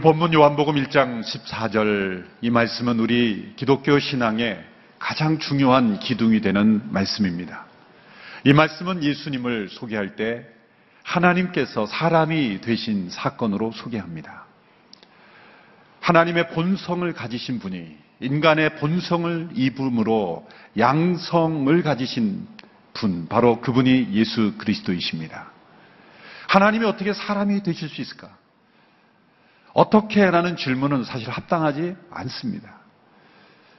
오늘 본문 요한복음 1장 14절 이 말씀은 우리 기독교 신앙의 가장 중요한 기둥이 되는 말씀입니다. 이 말씀은 예수님을 소개할 때 하나님께서 사람이 되신 사건으로 소개합니다. 하나님의 본성을 가지신 분이 인간의 본성을 입음으로 양성을 가지신 분, 바로 그분이 예수 그리스도이십니다. 하나님이 어떻게 사람이 되실 수 있을까? 어떻게 라는 질문은 사실 합당하지 않습니다.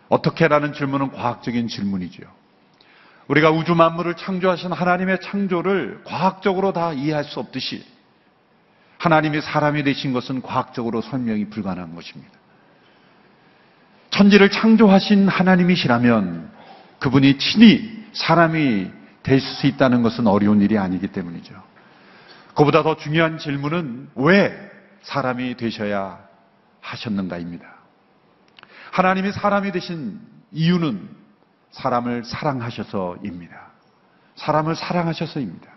어떻게 라는 질문은 과학적인 질문이죠. 우리가 우주 만물을 창조하신 하나님의 창조를 과학적으로 다 이해할 수 없듯이 하나님이 사람이 되신 것은 과학적으로 설명이 불가능한 것입니다. 천지를 창조하신 하나님이시라면 그분이 친히 사람이 될 수 있다는 것은 어려운 일이 아니기 때문이죠. 그보다 더 중요한 질문은 왜 사람이 되셔야 하셨는가입니다. 하나님이 사람이 되신 이유는 사람을 사랑하셔서입니다. 사람을 사랑하셔서입니다.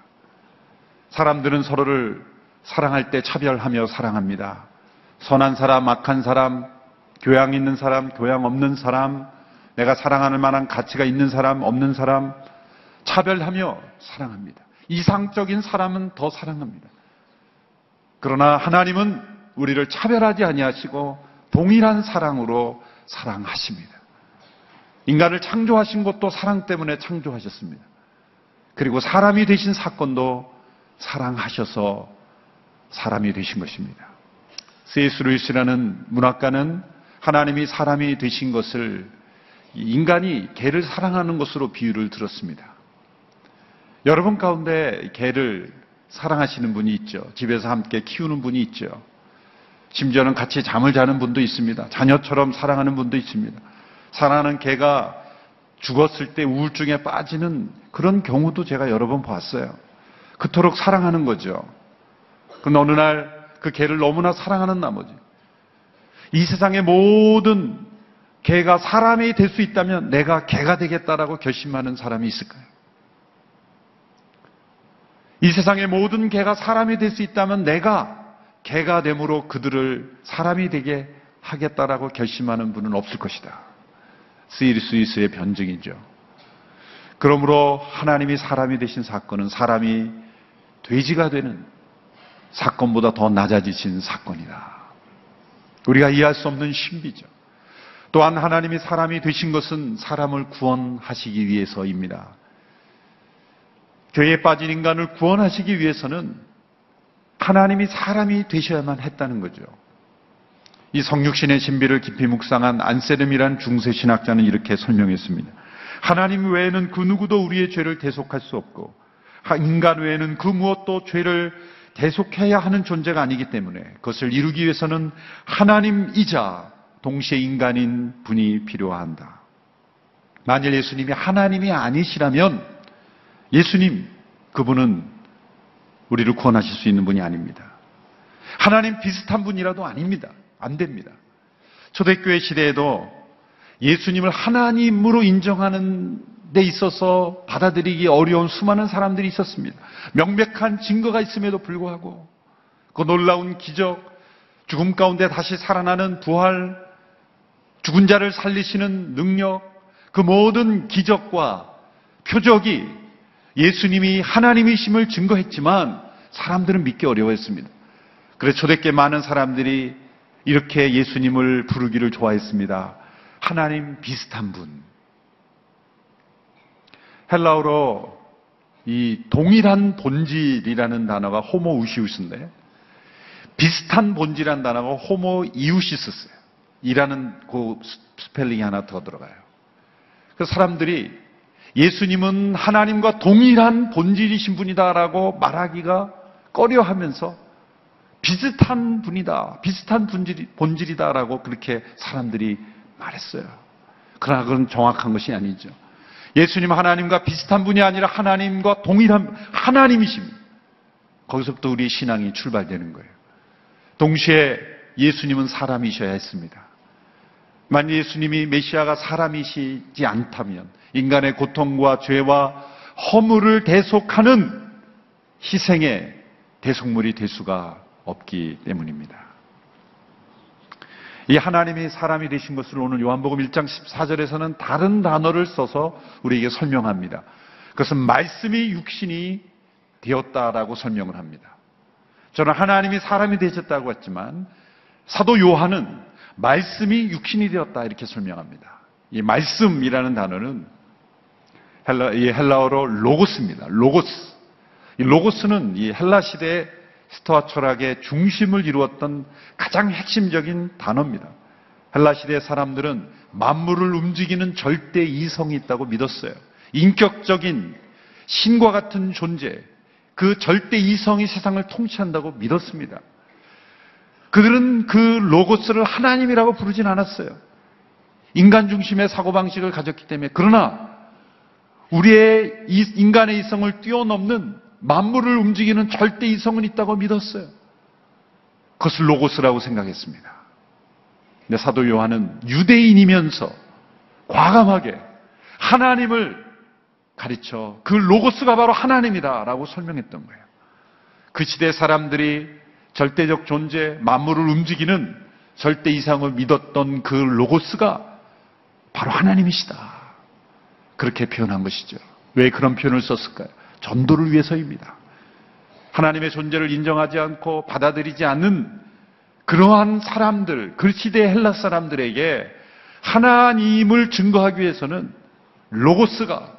사람들은 서로를 사랑할 때 차별하며 사랑합니다. 선한 사람, 악한 사람, 교양 있는 사람, 교양 없는 사람, 내가 사랑하는 만한 가치가 있는 사람, 없는 사람, 차별하며 사랑합니다. 이상적인 사람은 더 사랑합니다. 그러나 하나님은 우리를 차별하지 아니하시고 동일한 사랑으로 사랑하십니다. 인간을 창조하신 것도 사랑 때문에 창조하셨습니다. 그리고 사람이 되신 사건도 사랑하셔서 사람이 되신 것입니다. 세이스 루이스라는 문학가는 하나님이 사람이 되신 것을 인간이 개를 사랑하는 것으로 비유를 들었습니다. 여러분 가운데 개를 사랑하시는 분이 있죠. 집에서 함께 키우는 분이 있죠. 심지어는 같이 잠을 자는 분도 있습니다. 자녀처럼 사랑하는 분도 있습니다. 사랑하는 개가 죽었을 때 우울증에 빠지는 그런 경우도 제가 여러 번 봤어요. 그토록 사랑하는 거죠. 그런데 어느 날 그 개를 너무나 사랑하는 나머지 이 세상의 모든 개가 사람이 될 수 있다면 내가 개가 되겠다라고 결심하는 사람이 있을까요? 이 세상의 모든 개가 사람이 될 수 있다면 내가 개가 됨으로 그들을 사람이 되게 하겠다라고 결심하는 분은 없을 것이다. 스위스의 변증이죠. 그러므로 하나님이 사람이 되신 사건은 사람이 돼지가 되는 사건보다 더 낮아지신 사건이다. 우리가 이해할 수 없는 신비죠. 또한 하나님이 사람이 되신 것은 사람을 구원하시기 위해서입니다. 죄에 빠진 인간을 구원하시기 위해서는 하나님이 사람이 되셔야만 했다는 거죠. 이 성육신의 신비를 깊이 묵상한 안세름이란 중세 신학자는 이렇게 설명했습니다. 하나님 외에는 그 누구도 우리의 죄를 대속할 수 없고 인간 외에는 그 무엇도 죄를 대속해야 하는 존재가 아니기 때문에 그것을 이루기 위해서는 하나님이자 동시에 인간인 분이 필요한다. 만일 예수님이 하나님이 아니시라면 예수님, 그분은 우리를 구원하실 수 있는 분이 아닙니다. 하나님 비슷한 분이라도 아닙니다. 안 됩니다. 초대교회 시대에도 예수님을 하나님으로 인정하는 데 있어서 받아들이기 어려운 수많은 사람들이 있었습니다. 명백한 증거가 있음에도 불구하고 그 놀라운 기적, 죽음 가운데 다시 살아나는 부활, 죽은 자를 살리시는 능력, 그 모든 기적과 표적이 예수님이 하나님이심을 증거했지만 사람들은 믿기 어려워했습니다. 그래서 초대교회 많은 사람들이 이렇게 예수님을 부르기를 좋아했습니다. 하나님 비슷한 분. 헬라어로 이 동일한 본질이라는 단어가 ὁμοούσιος인데 비슷한 본질이라는 단어가 ὁμοιούσιος예요. 이라는 그 스펠링이 하나 더 들어가요. 그 사람들이 예수님은 하나님과 동일한 본질이신 분이다라고 말하기가 꺼려 하면서 비슷한 분이다, 비슷한 본질이, 본질이다라고 그렇게 사람들이 말했어요. 그러나 그건 정확한 것이 아니죠. 예수님 하나님과 비슷한 분이 아니라 하나님과 동일한 하나님이십니다. 거기서부터 우리 신앙이 출발되는 거예요. 동시에 예수님은 사람이셔야 했습니다. 만약 예수님이 메시아가 사람이시지 않다면 인간의 고통과 죄와 허물을 대속하는 희생의 대속물이 될 수가 없기 때문입니다. 이 하나님이 사람이 되신 것을 오늘 요한복음 1장 14절에서는 다른 단어를 써서 우리에게 설명합니다. 그것은 말씀이 육신이 되었다라고 설명을 합니다. 저는 하나님이 사람이 되셨다고 했지만 사도 요한은 말씀이 육신이 되었다 이렇게 설명합니다. 이 말씀이라는 단어는 헬라, 이 헬라어로 로고스입니다. 로고스. 이 로고스는 이 헬라 시대의 스토아 철학의 중심을 이루었던 가장 핵심적인 단어입니다. 헬라 시대 사람들은 만물을 움직이는 절대 이성이 있다고 믿었어요. 인격적인 신과 같은 존재, 그 절대 이성이 세상을 통치한다고 믿었습니다. 그들은 그 로고스를 하나님이라고 부르진 않았어요. 인간 중심의 사고방식을 가졌기 때문에. 그러나 우리의 인간의 이성을 뛰어넘는 만물을 움직이는 절대 이성은 있다고 믿었어요. 그것을 로고스라고 생각했습니다. 근데 사도 요한은 유대인이면서 과감하게 하나님을 가르쳐 그 로고스가 바로 하나님이다라고 설명했던 거예요. 그 시대 사람들이 절대적 존재, 만물을 움직이는 절대 이상을 믿었던 그 로고스가 바로 하나님이시다. 그렇게 표현한 것이죠. 왜 그런 표현을 썼을까요? 전도를 위해서입니다. 하나님의 존재를 인정하지 않고 받아들이지 않는 그러한 사람들, 그 시대 헬라 사람들에게 하나님을 증거하기 위해서는 로고스가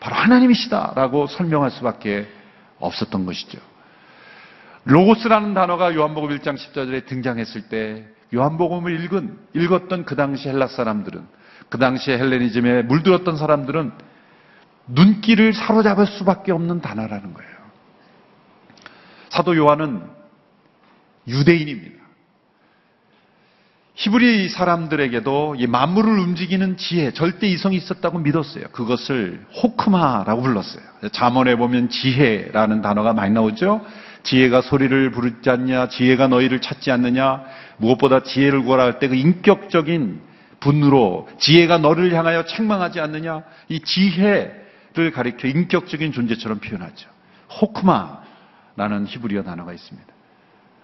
바로 하나님이시다라고 설명할 수밖에 없었던 것이죠. 로고스라는 단어가 요한복음 1장 10절에 등장했을 때 요한복음을 읽은 읽었던 그 당시 헬라 사람들은 그 당시 헬레니즘에 물들었던 사람들은 눈길을 사로잡을 수밖에 없는 단어라는 거예요. 사도 요한은 유대인입니다. 히브리 사람들에게도 이 만물을 움직이는 지혜, 절대 이성이 있었다고 믿었어요. 그것을 호크마라고 불렀어요. 잠언에 보면 지혜라는 단어가 많이 나오죠. 지혜가 소리를 부르지 않냐, 지혜가 너희를 찾지 않느냐, 무엇보다 지혜를 구하라 할 때 그 인격적인 분으로 지혜가 너를 향하여 책망하지 않느냐, 이 지혜를 가리켜 인격적인 존재처럼 표현하죠. 호크마라는 히브리어 단어가 있습니다.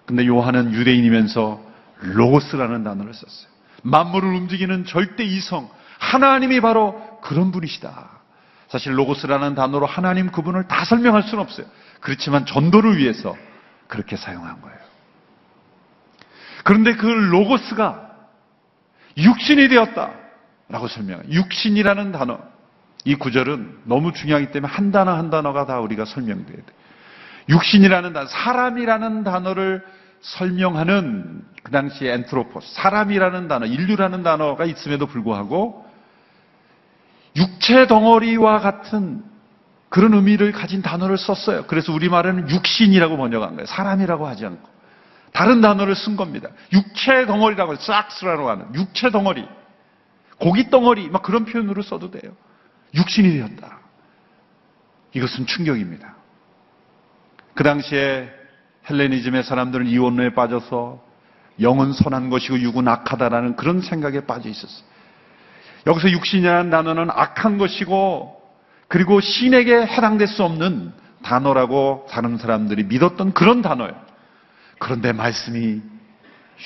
근데 요한은 유대인이면서 로고스라는 단어를 썼어요. 만물을 움직이는 절대 이성, 하나님이 바로 그런 분이시다. 사실 로고스라는 단어로 하나님 그분을 다 설명할 수는 없어요. 그렇지만 전도를 위해서 그렇게 사용한 거예요. 그런데 그 로고스가 육신이 되었다. 라고 설명해요. 육신이라는 단어. 이 구절은 너무 중요하기 때문에 한 단어 한 단어가 다 우리가 설명돼야 돼. 육신이라는 단어, 사람이라는 단어를 설명하는 그 당시에 ἄνθρωπος, 사람이라는 단어, 인류라는 단어가 있음에도 불구하고 육체 덩어리와 같은 그런 의미를 가진 단어를 썼어요. 그래서 우리말에는 육신이라고 번역한 거예요. 사람이라고 하지 않고. 다른 단어를 쓴 겁니다. 육체 덩어리라고 싹스라고 하는 육체 덩어리. 고기 덩어리 막 그런 표현으로 써도 돼요. 육신이 되었다. 이것은 충격입니다. 그 당시에 헬레니즘의 사람들은 이혼에 빠져서 영은 선한 것이고 육은 악하다라는 그런 생각에 빠져 있었어요. 여기서 육신이라는 단어는 악한 것이고 그리고 신에게 해당될 수 없는 단어라고 다른 사람들이 믿었던 그런 단어예요. 그런데 말씀이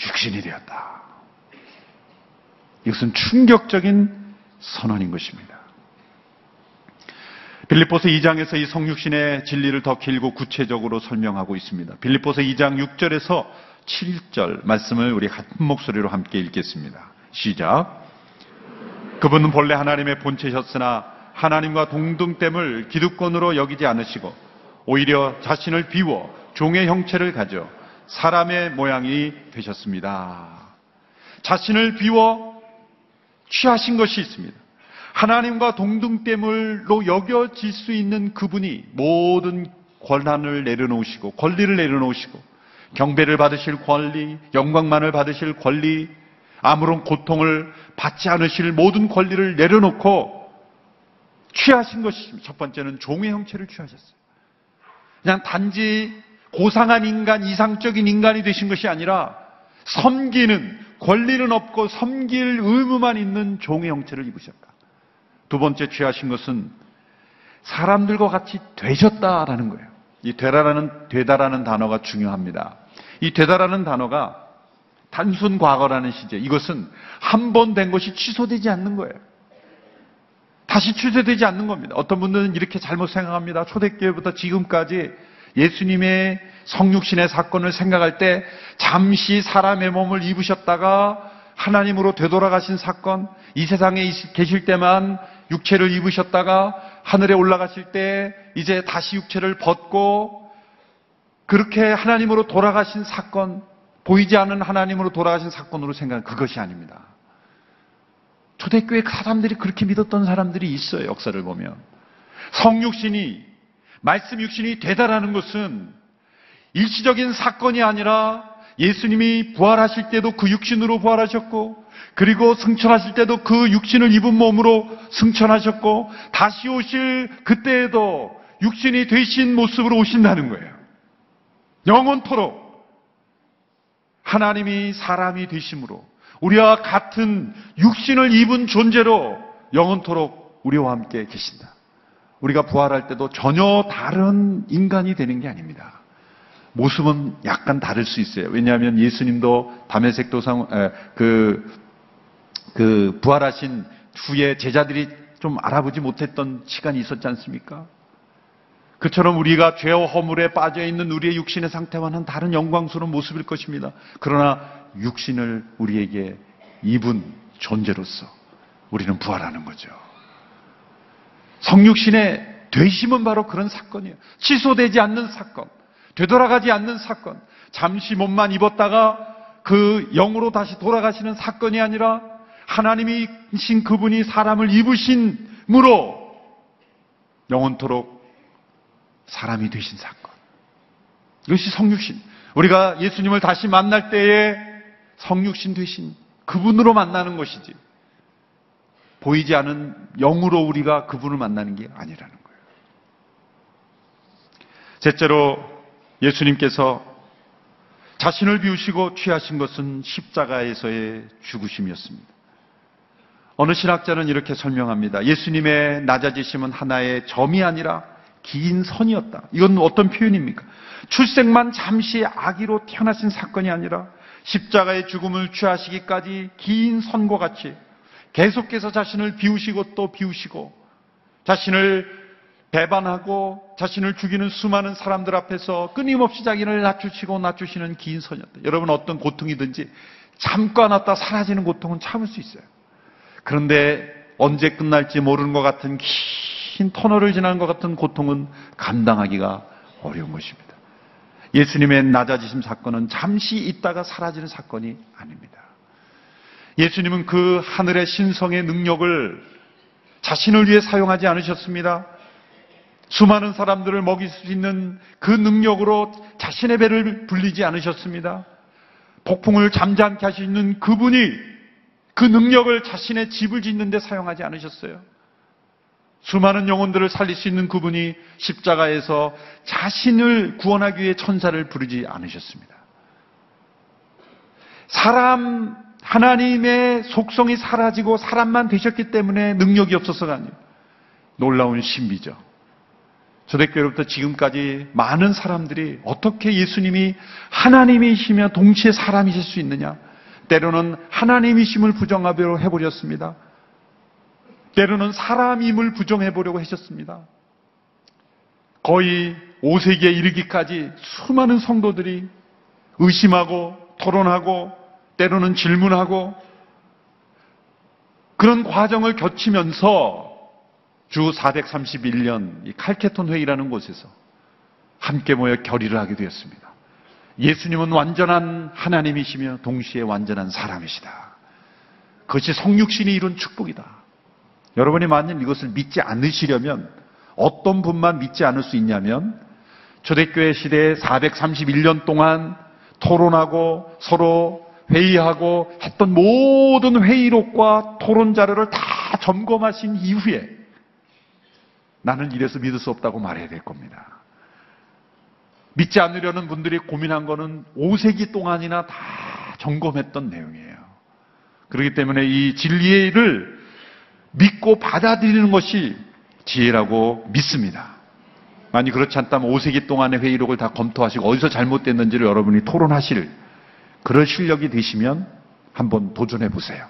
육신이 되었다. 이것은 충격적인 선언인 것입니다. 빌립보서 2장에서 이 성육신의 진리를 더 길고 구체적으로 설명하고 있습니다. 빌립보서 2장 6절에서 7절 말씀을 우리 같은 목소리로 함께 읽겠습니다. 시작. 그분은 본래 하나님의 본체셨으나 하나님과 동등됨을 기득권으로 여기지 않으시고 오히려 자신을 비워 종의 형체를 가져 사람의 모양이 되셨습니다. 자신을 비워 취하신 것이 있습니다. 하나님과 동등됨을로 여겨질 수 있는 그분이 모든 권한을 내려놓으시고 권리를 내려놓으시고 경배를 받으실 권리, 영광만을 받으실 권리, 아무런 고통을 받지 않으실 모든 권리를 내려놓고 취하신 것이 첫 번째는 종의 형체를 취하셨어요. 그냥 단지 고상한 인간, 이상적인 인간이 되신 것이 아니라 섬기는 권리는 없고 섬길 의무만 있는 종의 형체를 입으셨다. 두 번째 취하신 것은 사람들과 같이 되셨다라는 거예요. 이 되다라는, 되다라는 단어가 중요합니다. 이 되다라는 단어가 단순 과거라는 시제. 이것은 한 번 된 것이 취소되지 않는 거예요. 다시 취소되지 않는 겁니다. 어떤 분들은 이렇게 잘못 생각합니다. 초대교회부터 지금까지 예수님의 성육신의 사건을 생각할 때 잠시 사람의 몸을 입으셨다가 하나님으로 되돌아가신 사건, 이 세상에 있- 계실 때만 육체를 입으셨다가 하늘에 올라가실 때 이제 다시 육체를 벗고 그렇게 하나님으로 돌아가신 사건, 보이지 않는 하나님으로 돌아가신 사건으로 생각하는 그것이 아닙니다. 초대교회 사람들이 그렇게 믿었던 사람들이 있어요, 역사를 보면. 성육신이, 말씀 육신이 되다라는 것은 일시적인 사건이 아니라 예수님이 부활하실 때도 그 육신으로 부활하셨고, 그리고 승천하실 때도 그 육신을 입은 몸으로 승천하셨고, 다시 오실 그때에도 육신이 되신 모습으로 오신다는 거예요. 영원토록. 하나님이 사람이 되심으로 우리와 같은 육신을 입은 존재로 영원토록 우리와 함께 계신다. 우리가 부활할 때도 전혀 다른 인간이 되는 게 아닙니다. 모습은 약간 다를 수 있어요. 왜냐하면 예수님도 담에색 도상 에, 그, 그 부활하신 후에 제자들이 좀 알아보지 못했던 시간이 있었지 않습니까? 그처럼 우리가 죄와 허물에 빠져 있는 우리의 육신의 상태와는 다른 영광스러운 모습일 것입니다. 그러나 육신을 우리에게 입은 존재로서 우리는 부활하는 거죠. 성육신의 되심은 바로 그런 사건이에요. 취소되지 않는 사건, 되돌아가지 않는 사건, 잠시 몸만 입었다가 그 영으로 다시 돌아가시는 사건이 아니라 하나님이신 그분이 사람을 입으신무로 영원토록 사람이 되신 사건. 이것이 성육신. 우리가 예수님을 다시 만날 때에 성육신 되신 그분으로 만나는 것이지. 보이지 않은 영으로 우리가 그분을 만나는 게 아니라는 거예요. 셋째로 예수님께서 자신을 비우시고 취하신 것은 십자가에서의 죽으심이었습니다. 어느 신학자는 이렇게 설명합니다. 예수님의 낮아지심은 하나의 점이 아니라 긴 선이었다. 이건 어떤 표현입니까? 출생만 잠시 아기로 태어나신 사건이 아니라 십자가의 죽음을 취하시기까지 긴 선과 같이 계속해서 자신을 비우시고 또 비우시고 자신을 배반하고 자신을 죽이는 수많은 사람들 앞에서 끊임없이 자기를 낮추시고 낮추시는 긴 선이었다. 여러분 어떤 고통이든지 잠깐 왔다 사라지는 고통은 참을 수 있어요. 그런데 언제 끝날지 모르는 것 같은 긴 터널을 지나는 것 같은 고통은 감당하기가 어려운 것입니다. 예수님의 낮아지심 사건은 잠시 있다가 사라지는 사건이 아닙니다. 예수님은 그 하늘의 신성의 능력을 자신을 위해 사용하지 않으셨습니다. 수많은 사람들을 먹일 수 있는 그 능력으로 자신의 배를 불리지 않으셨습니다. 폭풍을 잠잠케 하시는 그분이 그 능력을 자신의 집을 짓는 데 사용하지 않으셨어요. 수많은 영혼들을 살릴 수 있는 그분이 십자가에서 자신을 구원하기 위해 천사를 부르지 않으셨습니다. 사람, 하나님의 속성이 사라지고 사람만 되셨기 때문에 능력이 없어서가 아니에요. 놀라운 신비죠. 초대교회로부터 지금까지 많은 사람들이 어떻게 예수님이 하나님이시며 동시에 사람이실 수 있느냐. 때로는 하나님이심을 부정하려 해버렸습니다. 때로는 사람임을 부정해 보려고 하셨습니다. 거의 5세기에 이르기까지 수많은 성도들이 의심하고 토론하고 때로는 질문하고 그런 과정을 겪으면서 주 431년 이 칼케톤 회의라는 곳에서 함께 모여 결의를 하게 되었습니다. 예수님은 완전한 하나님이시며 동시에 완전한 사람이시다. 그것이 성육신이 이룬 축복이다. 여러분이 만약 이것을 믿지 않으시려면 어떤 분만 믿지 않을 수 있냐면 초대교회 시대에 431년 동안 토론하고 서로 회의하고 했던 모든 회의록과 토론 자료를 다 점검하신 이후에 나는 이래서 믿을 수 없다고 말해야 될 겁니다. 믿지 않으려는 분들이 고민한 거는 5세기 동안이나 다 점검했던 내용이에요. 그렇기 때문에 이 진리를 믿고 받아들이는 것이 지혜라고 믿습니다. 만약 그렇지 않다면 5세기 동안의 회의록을 다 검토하시고 어디서 잘못됐는지를 여러분이 토론하실 그럴 실력이 되시면 한번 도전해 보세요.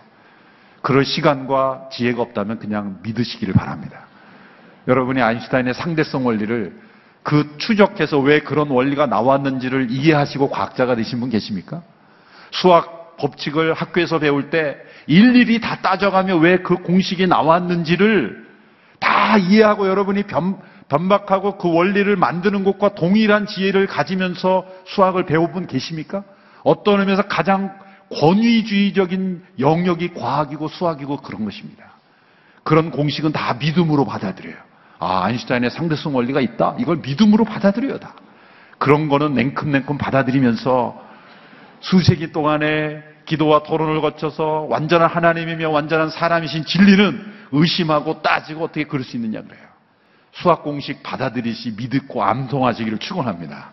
그럴 시간과 지혜가 없다면 그냥 믿으시기를 바랍니다. 여러분이 아인슈타인의 상대성 원리를 그 추적해서 왜 그런 원리가 나왔는지를 이해하시고 과학자가 되신 분 계십니까? 수학 법칙을 학교에서 배울 때 일일이 다 따져가며 왜 그 공식이 나왔는지를 다 이해하고 여러분이 변, 변박하고 그 원리를 만드는 것과 동일한 지혜를 가지면서 수학을 배워본 계십니까? 어떤 의미에서 가장 권위주의적인 영역이 과학이고 수학이고 그런 것입니다. 그런 공식은 다 믿음으로 받아들여요. 아, 아인슈타인의 상대성 원리가 있다? 이걸 믿음으로 받아들여요, 다. 그런 거는 냉큼냉큼 받아들이면서 수세기 동안에 기도와 토론을 거쳐서 완전한 하나님이며 완전한 사람이신 진리는 의심하고 따지고 어떻게 그럴 수 있느냐 그래요. 수학 공식 받아들이시 믿고 암송하시기를 축원합니다.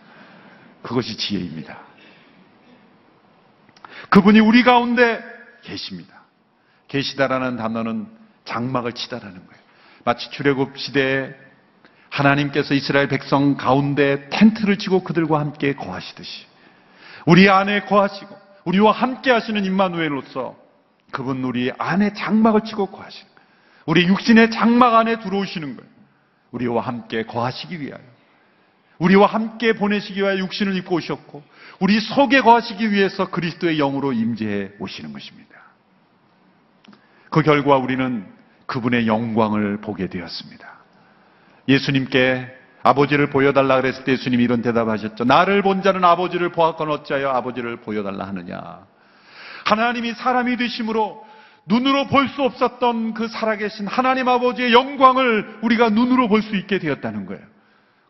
그것이 지혜입니다. 그분이 우리 가운데 계십니다. 계시다라는 단어는 장막을 치다라는 거예요. 마치 출애굽 시대에 하나님께서 이스라엘 백성 가운데 텐트를 치고 그들과 함께 거하시듯이 우리 안에 거하시고 우리와 함께 하시는 임마누엘로서 그분 우리 안에 장막을 치고 거하시는 거예요. 우리 육신의 장막 안에 들어오시는 거예요. 우리와 함께 거하시기 위하여. 우리와 함께 보내시기 위하여 육신을 입고 오셨고 우리 속에 거하시기 위해서 그리스도의 영으로 임재해 오시는 것입니다. 그 결과 우리는 그분의 영광을 보게 되었습니다. 예수님께 아버지를 보여달라 그랬을 때 예수님이 이런 대답하셨죠. 나를 본 자는 아버지를 보았건 어찌하여 아버지를 보여달라 하느냐. 하나님이 사람이 되심으로 눈으로 볼 수 없었던 그 살아계신 하나님 아버지의 영광을 우리가 눈으로 볼 수 있게 되었다는 거예요.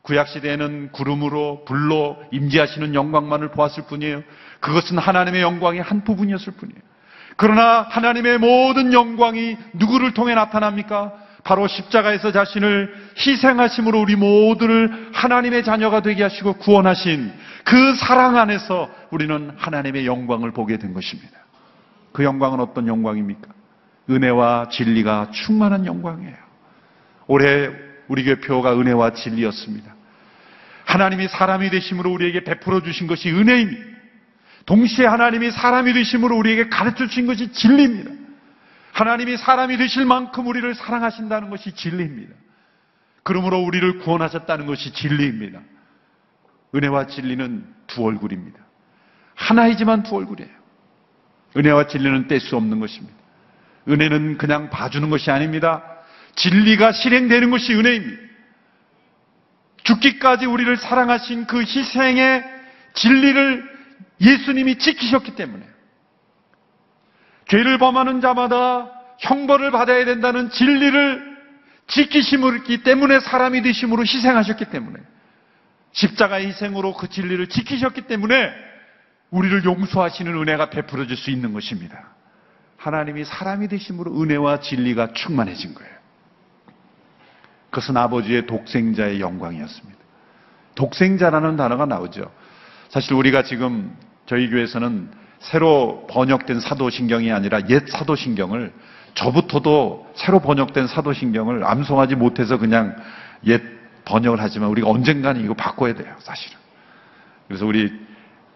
구약시대에는 구름으로 불로 임재하시는 영광만을 보았을 뿐이에요. 그것은 하나님의 영광의 한 부분이었을 뿐이에요. 그러나 하나님의 모든 영광이 누구를 통해 나타납니까? 바로 십자가에서 자신을 희생하심으로 우리 모두를 하나님의 자녀가 되게 하시고 구원하신 그 사랑 안에서 우리는 하나님의 영광을 보게 된 것입니다. 그 영광은 어떤 영광입니까? 은혜와 진리가 충만한 영광이에요. 올해 우리 교표가 은혜와 진리였습니다. 하나님이 사람이 되심으로 우리에게 베풀어 주신 것이 은혜입니다. 동시에 하나님이 사람이 되심으로 우리에게 가르쳐 주신 것이 진리입니다. 하나님이 사람이 되실 만큼 우리를 사랑하신다는 것이 진리입니다. 그러므로 우리를 구원하셨다는 것이 진리입니다. 은혜와 진리는 두 얼굴입니다. 하나이지만 두 얼굴이에요. 은혜와 진리는 뗄 수 없는 것입니다. 은혜는 그냥 봐주는 것이 아닙니다. 진리가 실행되는 것이 은혜입니다. 죽기까지 우리를 사랑하신 그 희생의 진리를 예수님이 지키셨기 때문에 죄를 범하는 자마다 형벌을 받아야 된다는 진리를 지키심이기 때문에 사람이 되심으로 희생하셨기 때문에 십자가의 희생으로 그 진리를 지키셨기 때문에 우리를 용서하시는 은혜가 베풀어질 수 있는 것입니다. 하나님이 사람이 되심으로 은혜와 진리가 충만해진 거예요. 그것은 아버지의 독생자의 영광이었습니다. 독생자라는 단어가 나오죠. 사실 우리가 지금 저희 교회에서는 새로 번역된 사도신경이 아니라 옛 사도신경을 저부터도 새로 번역된 사도신경을 암송하지 못해서 그냥 옛 번역을 하지만 우리가 언젠가는 이거 바꿔야 돼요, 사실은. 그래서 우리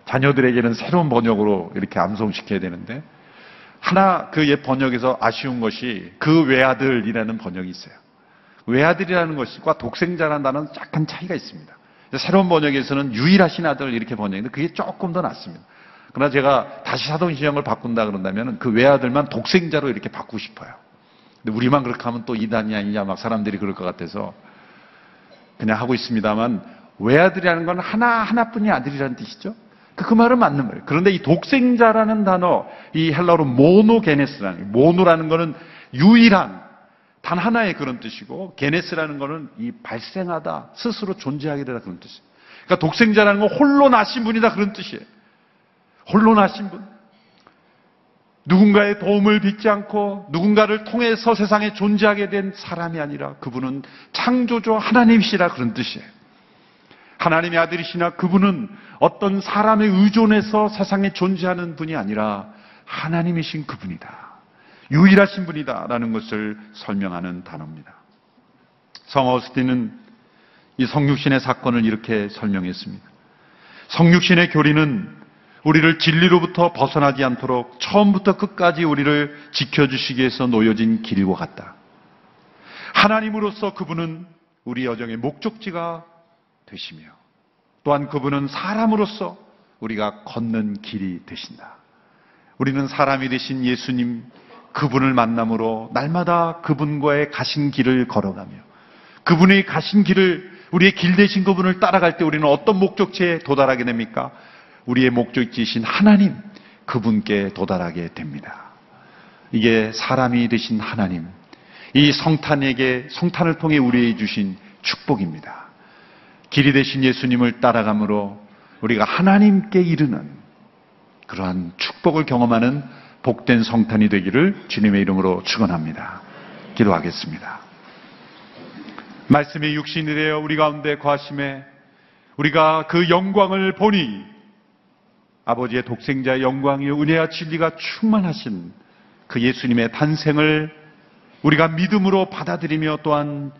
자녀들에게는 새로운 번역으로 이렇게 암송시켜야 되는데 하나 그 옛 번역에서 아쉬운 것이 그 외아들이라는 번역이 있어요. 외아들이라는 것과 독생자라는 단어는 약간 차이가 있습니다. 새로운 번역에서는 유일하신 아들 이렇게 번역했는데 그게 조금 더 낫습니다. 그러나 제가 다시 사도신경을 바꾼다 그런다면 그 외아들만 독생자로 이렇게 바꾸고 싶어요. 근데 우리만 그렇게 하면 또 이단이 아니냐 막 사람들이 그럴 것 같아서 그냥 하고 있습니다만 외아들이라는 건 하나 하나뿐이 아들이라는 뜻이죠. 그 말은 맞는 말이에요. 그런데 이 독생자라는 단어, 이 헬라어로 모노게네스라는 모노라는 거는 유일한 단 하나의 그런 뜻이고 게네스라는 거는 이 발생하다, 스스로 존재하게 되다 그런 뜻이에요. 그러니까 독생자라는 건 홀로 나신 분이다 그런 뜻이에요. 홀로 나신 분. 누군가의 도움을 빚지 않고 누군가를 통해서 세상에 존재하게 된 사람이 아니라 그분은 창조주 하나님이시라 그런 뜻이에요. 하나님의 아들이시나 그분은 어떤 사람에 의존해서 세상에 존재하는 분이 아니라 하나님이신 그분이다. 유일하신 분이다라는 것을 설명하는 단어입니다. 성 어스틴은 이 성육신의 사건을 이렇게 설명했습니다. 성육신의 교리는 우리를 진리로부터 벗어나지 않도록 처음부터 끝까지 우리를 지켜주시기 위해서 놓여진 길과 같다. 하나님으로서 그분은 우리 여정의 목적지가 되시며 또한 그분은 사람으로서 우리가 걷는 길이 되신다. 우리는 사람이 되신 예수님 그분을 만남으로 날마다 그분과의 가신 길을 걸어가며 그분의 가신 길을 우리의 길 되신 그분을 따라갈 때 우리는 어떤 목적지에 도달하게 됩니까? 우리의 목적지이신 하나님 그분께 도달하게 됩니다. 이게 사람이 되신 하나님 이 성탄에게 성탄을 통해 우리에게 주신 축복입니다. 길이 되신 예수님을 따라감으로 우리가 하나님께 이르는 그러한 축복을 경험하는 복된 성탄이 되기를 주님의 이름으로 축원합니다. 기도하겠습니다. 말씀이 육신이 되어 우리 가운데 과심에 우리가 그 영광을 보니 아버지의 독생자의 영광이요 은혜와 진리가 충만하신 그 예수님의 탄생을 우리가 믿음으로 받아들이며 또한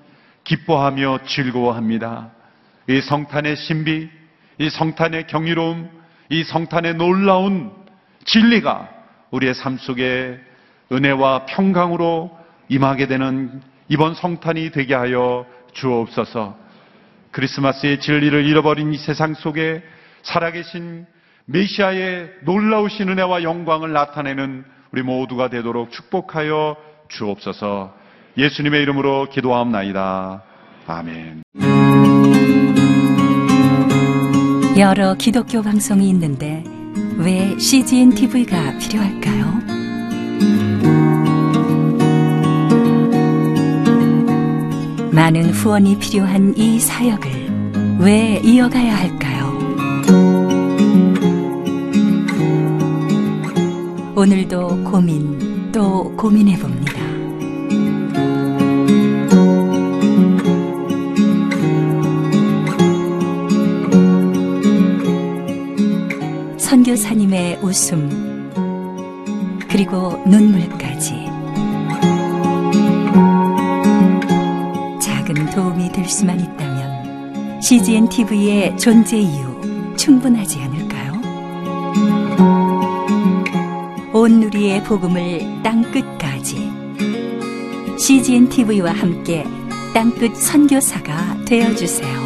기뻐하며 즐거워합니다. 이 성탄의 신비, 이 성탄의 경이로움, 이 성탄의 놀라운 진리가 우리의 삶 속에 은혜와 평강으로 임하게 되는 이번 성탄이 되게 하여 주옵소서. 크리스마스의 진리를 잃어버린 이 세상 속에 살아계신 메시아의 놀라우신 은혜와 영광을 나타내는 우리 모두가 되도록 축복하여 주옵소서. 예수님의 이름으로 기도하옵나이다. 아멘. 여러 기독교 방송이 있는데 왜 CGN TV가 필요할까요? 많은 후원이 필요한 이 사역을 왜 이어가야 할까요? 오늘도 고민 또 고민해 봅니다. 선교사님의 웃음 그리고 눈물까지 작은 도움이 될 수만 있다면 CGN TV의 존재 이유 충분하지 않을까요? 온 누리의 복음을 땅 끝까지 CGN TV와 함께 땅끝 선교사가 되어 주세요.